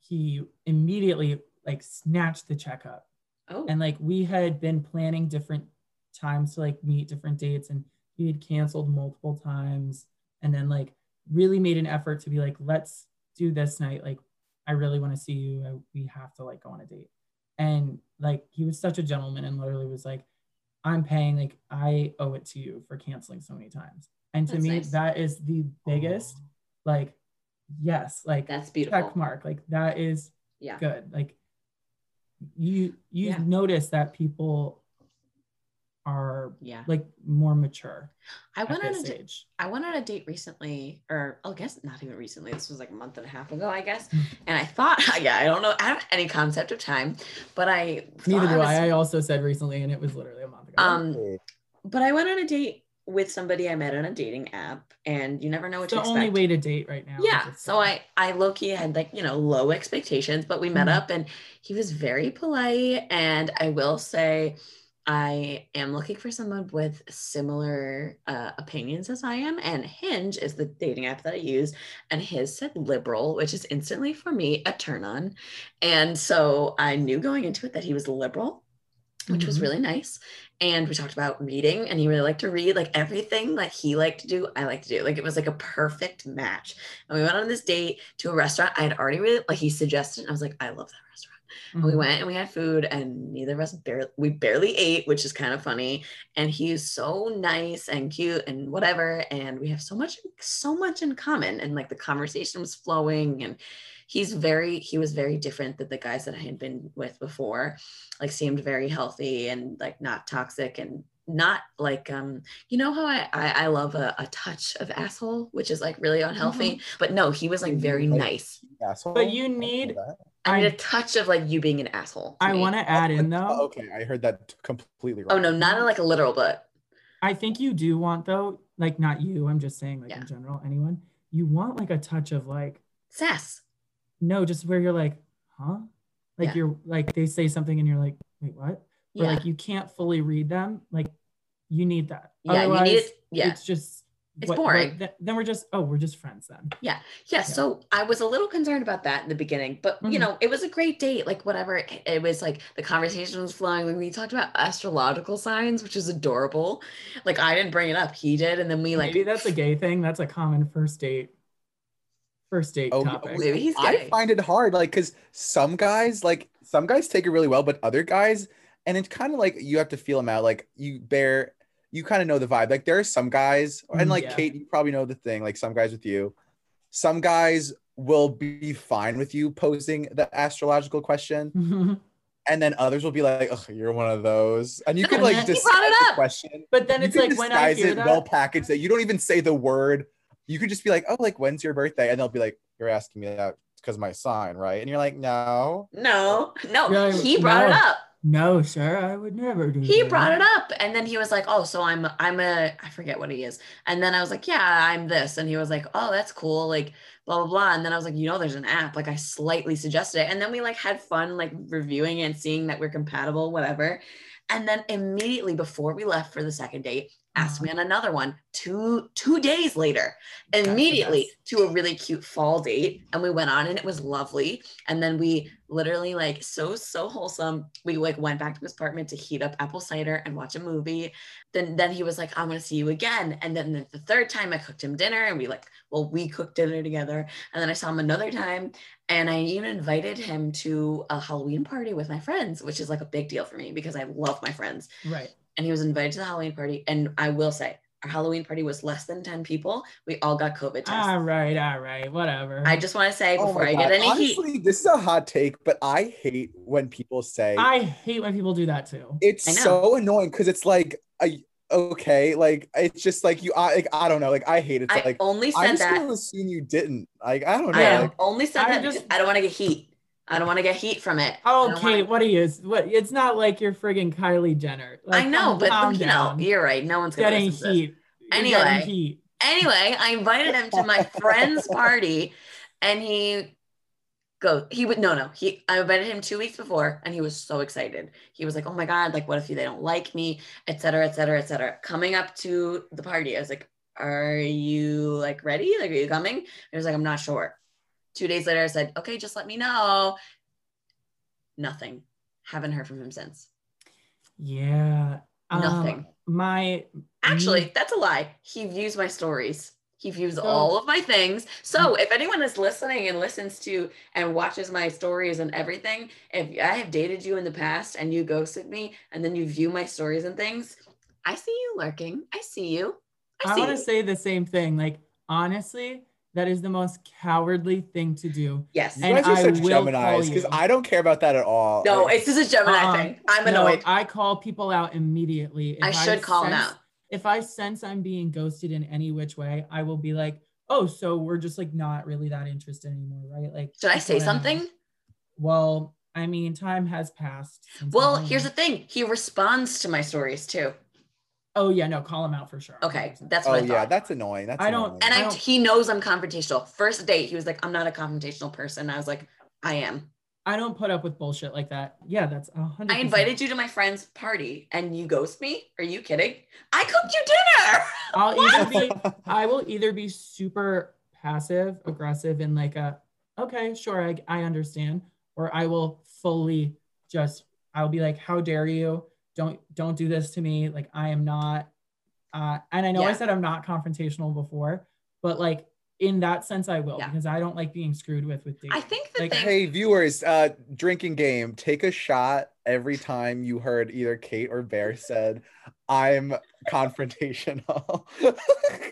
he immediately like snatched the check up. Oh, And like we had been planning different times to like meet different dates and he had canceled multiple times and then like really made an effort to be like, let's do this night. Like I really want to see you. I, we have to like go on a date. And like he was such a gentleman and literally was like, I'm paying, like I owe it to you for canceling so many times. And to That's me, nice. that is the biggest, like, yes, like that's beautiful. check mark. Like that is Yeah. good. Like you you Yeah. notice that people are Yeah. like more mature I went on a da- I went on a date recently, or I guess not even recently. This was like a month and a half ago, I guess. Mm. And I thought, [laughs] yeah, I don't know, I have any concept of time, but I Neither do was- I. I also said recently, and it was literally a month ago. Um, but I went on a date with somebody I met on a dating app, and you never know what it's the to expect. only way to date right now. yeah so i i low-key had like you know low expectations but we met Mhm. up and he was very polite and i will say i am looking for someone with similar uh, opinions as i am and hinge is the dating app that i use and his said liberal which is instantly for me a turn on and so i knew going into it that he was liberal which was Mhm. really nice. And we talked about reading, and he really liked to read. Like everything that he liked to do, I like to do. Like it was like a perfect match. And we went on this date to a restaurant. I had already really like he suggested. I was like, I love that restaurant. And we went and we had food, and neither of us barely we barely ate, which is kind of funny. And he's so nice and cute and whatever. And we have so much, so much in common. And like the conversation was flowing, and he's very, he was very different than the guys that I had been with before. Like seemed very healthy and like not toxic and not like um you know how I I, I love a, a touch of asshole which is like really unhealthy but no he was like very Like- nice Asshole? But you need- know that. I need a touch of like you being an asshole I want to add in Oh, though. okay, I heard that completely oh, wrong. oh no not in like a literal but I think you do want though, like not you. I'm just saying, like Yeah. in general, anyone. You want like a touch of like sass no, just where you're like, huh? Like Yeah. you're like they say something and you're like, wait, what? Or yeah like you can't fully read them. Like you need that. yeah you need Otherwise, it yeah It's just It's what- boring. what- th- then we're just oh, we're just friends then. Yeah. Yeah. So I was a little concerned about that in the beginning, but you Mhm. know, it was a great date. Like whatever. It, it was like the conversation was flowing. Like we talked about astrological signs, which is adorable. Like I didn't bring it up. He did. And then we like Maybe that's a gay thing. That's a common first date. First date Oh, topic. Maybe he's gay. I gay. find it hard, like, cause some guys, like, some guys take it really well, but other guys, and it's kind of like you have to feel them out. Like, you bear, you kind of know the vibe. Like, there are some guys, and Mm, like yeah. Kate, you probably know the thing. Like, some guys with you, some guys will be fine with you posing the astrological question, and then others will be like, "Oh, you're one of those," and you No, can like then- He disguise brought it the up. question. but then you it's can like when I disguise hear it that, well packaged that you don't even say the word. You could just be like, "Oh, like when's your birthday?" And they'll be like, "You're asking me that because my sign, right?" And you're like, "No." no, no, Yeah, he brought it up. No, sir, I would never do that. He that. brought it up. And then he was like, Oh, so I'm I'm a I forget what he is. And then I was like, Yeah, I'm this. And he was like, Oh, that's cool. Like blah blah blah. And then I was like, you know, there's an app. Like I slightly suggested it. And then we like had fun like reviewing it and seeing that we're compatible, whatever. And then immediately before we left for the second date, asked me on another one two two days later That's immediately to a really cute fall date. And we went on and it was lovely. And then we literally like so so wholesome. We like went back to his apartment to heat up apple cider and watch a movie. Then then he was like i'm gonna see you again. And then the, the third time i cooked him dinner and we like well we cooked dinner together. And then i saw him another time and i even invited him to a halloween party with my friends which is like a big deal for me because i love my friends. Right. And he was invited to the Halloween party. And I will say, our Halloween party was less than 10 people. We all got COVID tests. All right, all right, whatever. I just want to say Oh before my I God. get any heat. Honestly, this is a hot take, but I hate when people say I hate when people do that too. it's so annoying because it's like a okay. Like it's just like you. I like I don't know. Like I hate it. It's I like only I said just that. gonna assume you didn't. Like I don't know. I Like, only said I that just- I don't want to get heat. I don't want to get heat from it. Oh, Kate, wanna- what are you? What? It's not like you're friggin' Kylie Jenner. Like, I know, but you know, you're right. No one's gonna getting to heat. Anyway. getting heat. Anyway, I invited him to my friend's party, and he go. He would no, no. He I invited him two weeks before, and he was so excited. He was like, "Oh my god! Like, what if they don't like me, et cetera, et cetera, et cetera." Coming up to the party, I was like, "Are you like ready? Like, are you coming?" He was like, "I'm not sure." Two days later, I said, "Okay, just let me know." Nothing. Haven't heard from him since. Yeah. Um, Nothing. my Actually, that's a lie. He views my stories. He views all of my things. So if anyone is listening and listens to and watches my stories and everything, if I have dated you in the past and you ghosted me and then you view my stories and things, I see you lurking. I see you. I I want to say the same thing. Like, honestly, that is the most cowardly thing to do. yes. you And guys are I such will Gemini's because. I don't care about that at all. No, Like, it's just a Gemini Uh-uh. thing. I'm No, annoyed. I call people out immediately. If I should call him sense- out. If I sense I'm being ghosted in any which way, I will be like, "Oh, so we're just like not really that interested anymore, right?" Like, Should I say let 'em something? Well, I mean, time has passed. Well, here's the thing. He responds to my stories too. Oh yeah, no, call him out for sure. Okay, 100%. that's oh what I oh, yeah, thought. that's annoying. That's I don't- annoying. and I I, don't- he knows I'm confrontational. First date, he was like, "I'm not a confrontational person." I was like, "I am." I don't put up with bullshit like that. Yeah, that's a hundred. I invited you to my friend's party and you ghost me? Are you kidding? I cooked you dinner. [laughs] I'll What? either be I will either be super passive aggressive and like a okay, sure, I, I understand, or I will fully just I'll be like, how dare you? Don't don't do this to me. Like I am not. Uh, and I know I said I'm not confrontational before, but like in that sense, I will Yeah. because I don't like being screwed with with dating. I think the Like, thing. Hey viewers, uh drinking game. Take a shot every time you heard either Kate or Bear said, "I'm confrontational." [laughs]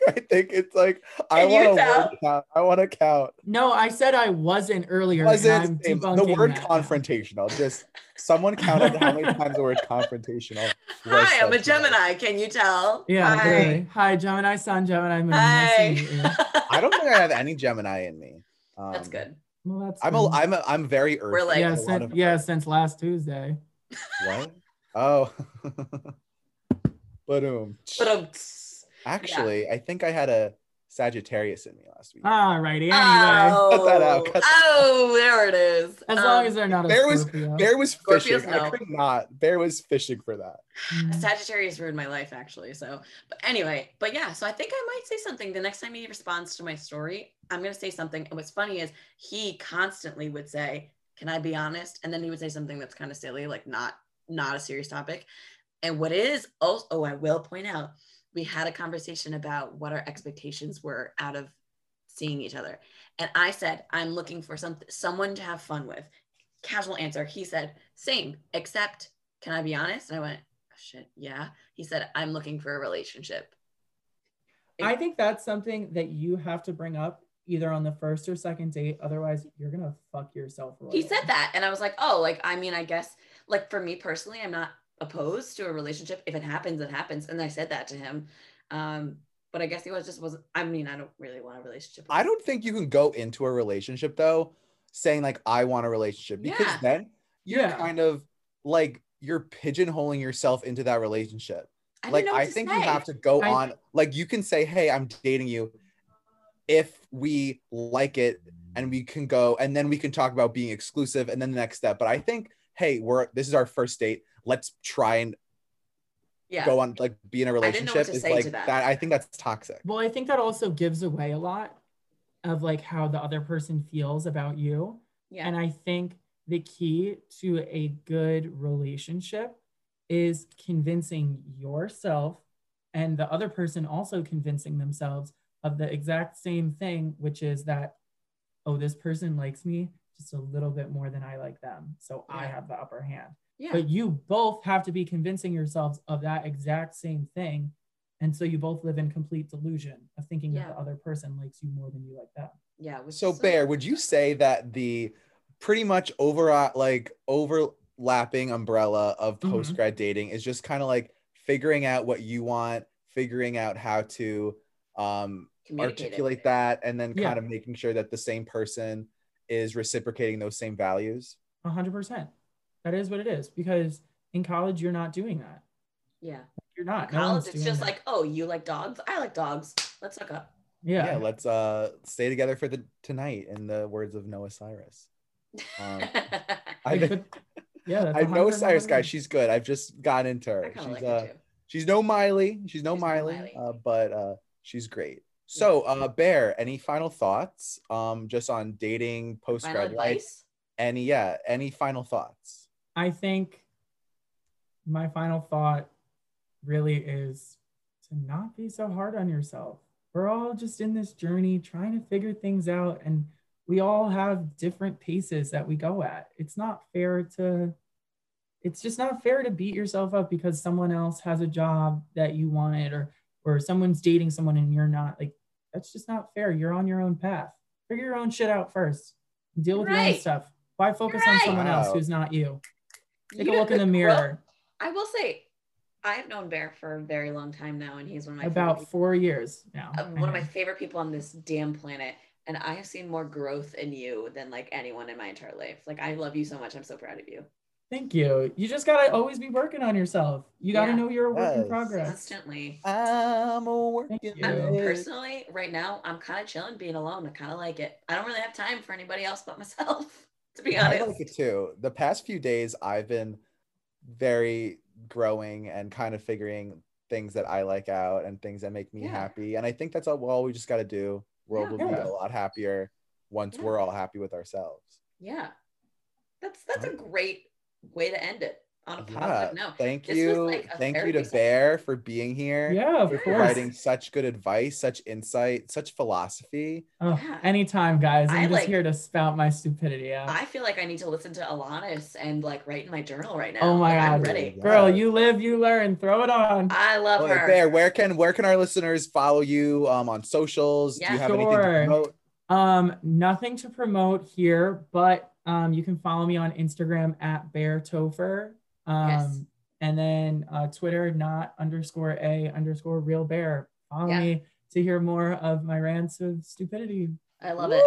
I think it's like I Can you want to count. I want to count. No, I said I wasn't earlier. Wasn't the word that now. confrontational? Just someone counted how many times the word confrontational. [laughs] Hi, I'm a said. Gemini. Can you tell? Yeah, Hi. really. Hi, Gemini Sun, Gemini Moon. Hi. Nice to meet you. [laughs] I don't think I have any Gemini in me. Um, That's good. Well, that's I'm good. I'm a, I'm very earthy. like- yeah, in since, of- yeah, since last Tuesday. What? Oh. Boom. But um, Actually, I think I had a Sagittarius in me last week. Alrighty, anyway. oh, Cut that out, cut that oh, there it is. as long Um, as they're not a Bear was- there Bear was Scorpios, fishing. I no. could not. Bear was fishing for that. Mm. Sagittarius ruined my life actually. So, but anyway, but yeah, so I think I might say something the next time he responds to my story. I'm gonna say something. And what's funny is he constantly would say, "Can I be honest?" And then he would say something that's kind of silly, like not not a serious topic. And what is also, oh, I will point out, we had a conversation about what our expectations were out of seeing each other, and I said, "I'm looking for some someone to have fun with." Casual answer. He said, "Same, except." Can I be honest? And I went, oh, shit, yeah. He said, I'm looking for a relationship. I think that's something that you have to bring up either on the first or second date. Otherwise, you're gonna fuck yourself. He said that. And I was like, oh, like, I mean, I guess, like, for me personally, I'm not opposed to a relationship. If it happens, it happens. And I said that to him. Um, but I guess he was just wasn't, I mean, I don't really want a relationship. I don't think you can go into a relationship though saying like I want a relationship because Yeah. then you're Yeah. kind of like you're pigeonholing yourself into that relationship. I like I to think you have to go I- on like you can say, "Hey, I'm dating you." If we like it and we can go and then we can talk about being exclusive and then the next step. But I think, "Hey, we're this is our first date. Let's try and Yeah. go on like be in a I didn't know what relationship." Is like that. that. I think that's toxic. Well, I think that also gives away a lot of like how the other person feels about you. Yeah. And I think the key to a good relationship is convincing yourself and the other person also convincing themselves of the exact same thing, which is that, oh, this person likes me just a little bit more than I like them. So I have the upper hand. Yeah. But you both have to be convincing yourselves of that exact same thing. And so you both live in complete delusion of thinking Yeah. that the other person likes you more than you like them. yeah. which So Bear, would you say that the pretty much over like overlapping umbrella of post grad dating is just kind of like figuring out what you want, figuring out how to um, Communicate it. articulate that, and then Yeah. kind of making sure that the same person is reciprocating those same values. Hundred percent. That is what it is because in college you're not doing that. Yeah. You're not. In college, one's it's just that. like, oh, you like dogs? I like dogs. Let's hook up. Yeah, yeah. let's uh stay together for the tonight, in the words of Noah Cyrus. Um, [laughs] I, Like, but- yeah, that's I know 100% Cyrus, what it guys. She's good. I've just gotten into her. She's like uh, it too. she's no Miley. She's no She's Miley, Miley. uh, but uh, she's great. So, uh, Bear, any final thoughts? Um, just on dating post Final grad life? advice? Any, yeah, any final thoughts? I think my final thought really is to not be so hard on yourself. We're all just in this journey trying to figure things out, and we all have different paces that we go at. It's not fair to, it's just not fair to beat yourself up because someone else has a job that you wanted, or or someone's dating someone and you're not. Like that's just not fair. You're on your own path. Figure your own shit out first. Deal with your own stuff. Why focus You're on right. someone else who's not you? Take You a look in the [laughs] well, mirror. I will say, I've known Bear for a very long time now, and he's one of my favorite About people- four years now. uh, one of my favorite people on this damn planet. And I have seen more growth in you than like anyone in my entire life. Like I love you so much. I'm so proud of you. Thank you. You just gotta always be working on yourself. You gotta Yeah. know you're a work in progress. Constantly. I'm a working you. I'm personally right now, I'm kind of chilling being alone. I kind of like it. I don't really have time for anybody else but myself, [laughs] to be I honest. like it too. The past few days, I've been very growing and kind of figuring things that I like out and things that make me Yeah. happy. And I think that's all, all we just got to do. World Yeah. will be Yeah. a lot happier once Yeah. we're all happy with ourselves. Yeah. That's that's a great way to end it on a Yeah. positive note. Thank This you. like Thank you to session. Bear for being here. Yeah, of Yeah. course. Providing such good advice, such insight, such philosophy. Oh, Yeah. anytime, guys. I'm I just like- here to spout my stupidity out. I feel like I need to listen to Alanis and like write in my journal right now. oh my Like, I'm god. ready. Yeah. Girl, you live, you learn. Throw it on. I love Oh, her. Bear, where can where can our listeners follow you um, on socials? Do Yeah, you have anything to sure. promote? Um, nothing to promote here, but um, you can follow me on Instagram at Bear Topher. Um, Yes. and then uh, Twitter, not underscore a underscore real bear. Follow Yeah. me to hear more of my rants of stupidity. I love it.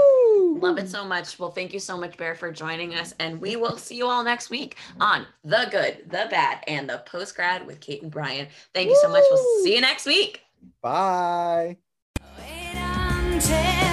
Love it so much. Well, thank you so much, Bear, for joining us. And we will see you all next week on The Good, The Bad, and The Post Grad with Kate and Brian. Thank you so much. We'll see you next week. Bye. Wait until